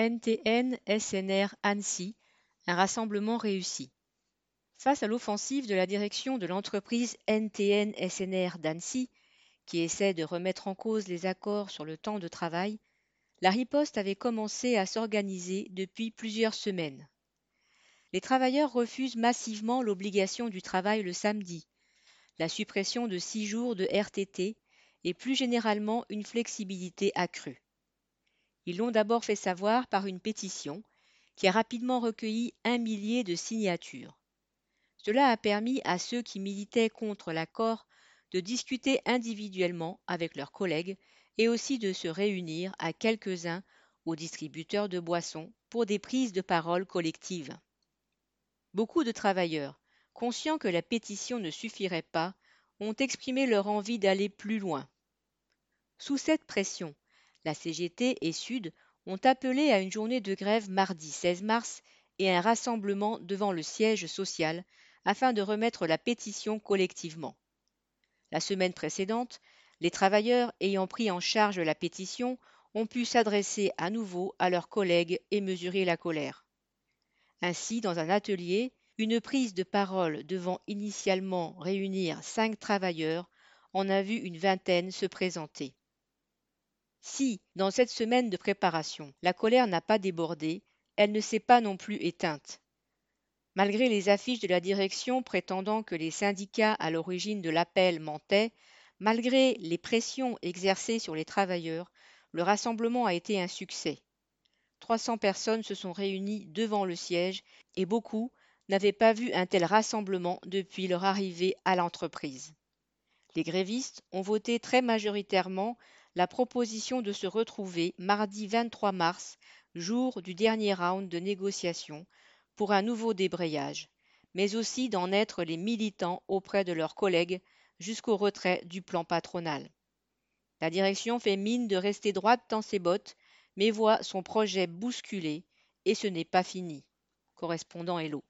NTN SNR Annecy, un rassemblement réussi. Face à l'offensive de la direction de l'entreprise NTN SNR d'Annecy, qui essaie de remettre en cause les accords sur le temps de travail, la riposte avait commencé à s'organiser depuis plusieurs semaines. Les travailleurs refusent massivement l'obligation du travail le samedi, la suppression de six jours de RTT et plus généralement une flexibilité accrue. Ils l'ont d'abord fait savoir par une pétition qui a rapidement recueilli un millier de signatures. Cela a permis à ceux qui militaient contre l'accord de discuter individuellement avec leurs collègues et aussi de se réunir à quelques-uns aux distributeurs de boissons pour des prises de parole collectives. Beaucoup de travailleurs, conscients que la pétition ne suffirait pas, ont exprimé leur envie d'aller plus loin. Sous cette pression, la CGT et Sud ont appelé à une journée de grève mardi 16 mars et un rassemblement devant le siège social afin de remettre la pétition collectivement. La semaine précédente, les travailleurs ayant pris en charge la pétition ont pu s'adresser à nouveau à leurs collègues et mesurer la colère. Ainsi, dans un atelier, une prise de parole devant initialement réunir cinq travailleurs en a vu une vingtaine se présenter. Si, dans cette semaine de préparation, la colère n'a pas débordé, elle ne s'est pas non plus éteinte. Malgré les affiches de la direction prétendant que les syndicats à l'origine de l'appel mentaient, malgré les pressions exercées sur les travailleurs, le rassemblement a été un succès. 300 personnes se sont réunies devant le siège et beaucoup n'avaient pas vu un tel rassemblement depuis leur arrivée à l'entreprise. Les grévistes ont voté très majoritairement la proposition de se retrouver mardi 23 mars, jour du dernier round de négociations, pour un nouveau débrayage, mais aussi d'en être les militants auprès de leurs collègues jusqu'au retrait du plan patronal. La direction fait mine de rester droite dans ses bottes, mais voit son projet bousculé, et ce n'est pas fini. Correspondant Hello.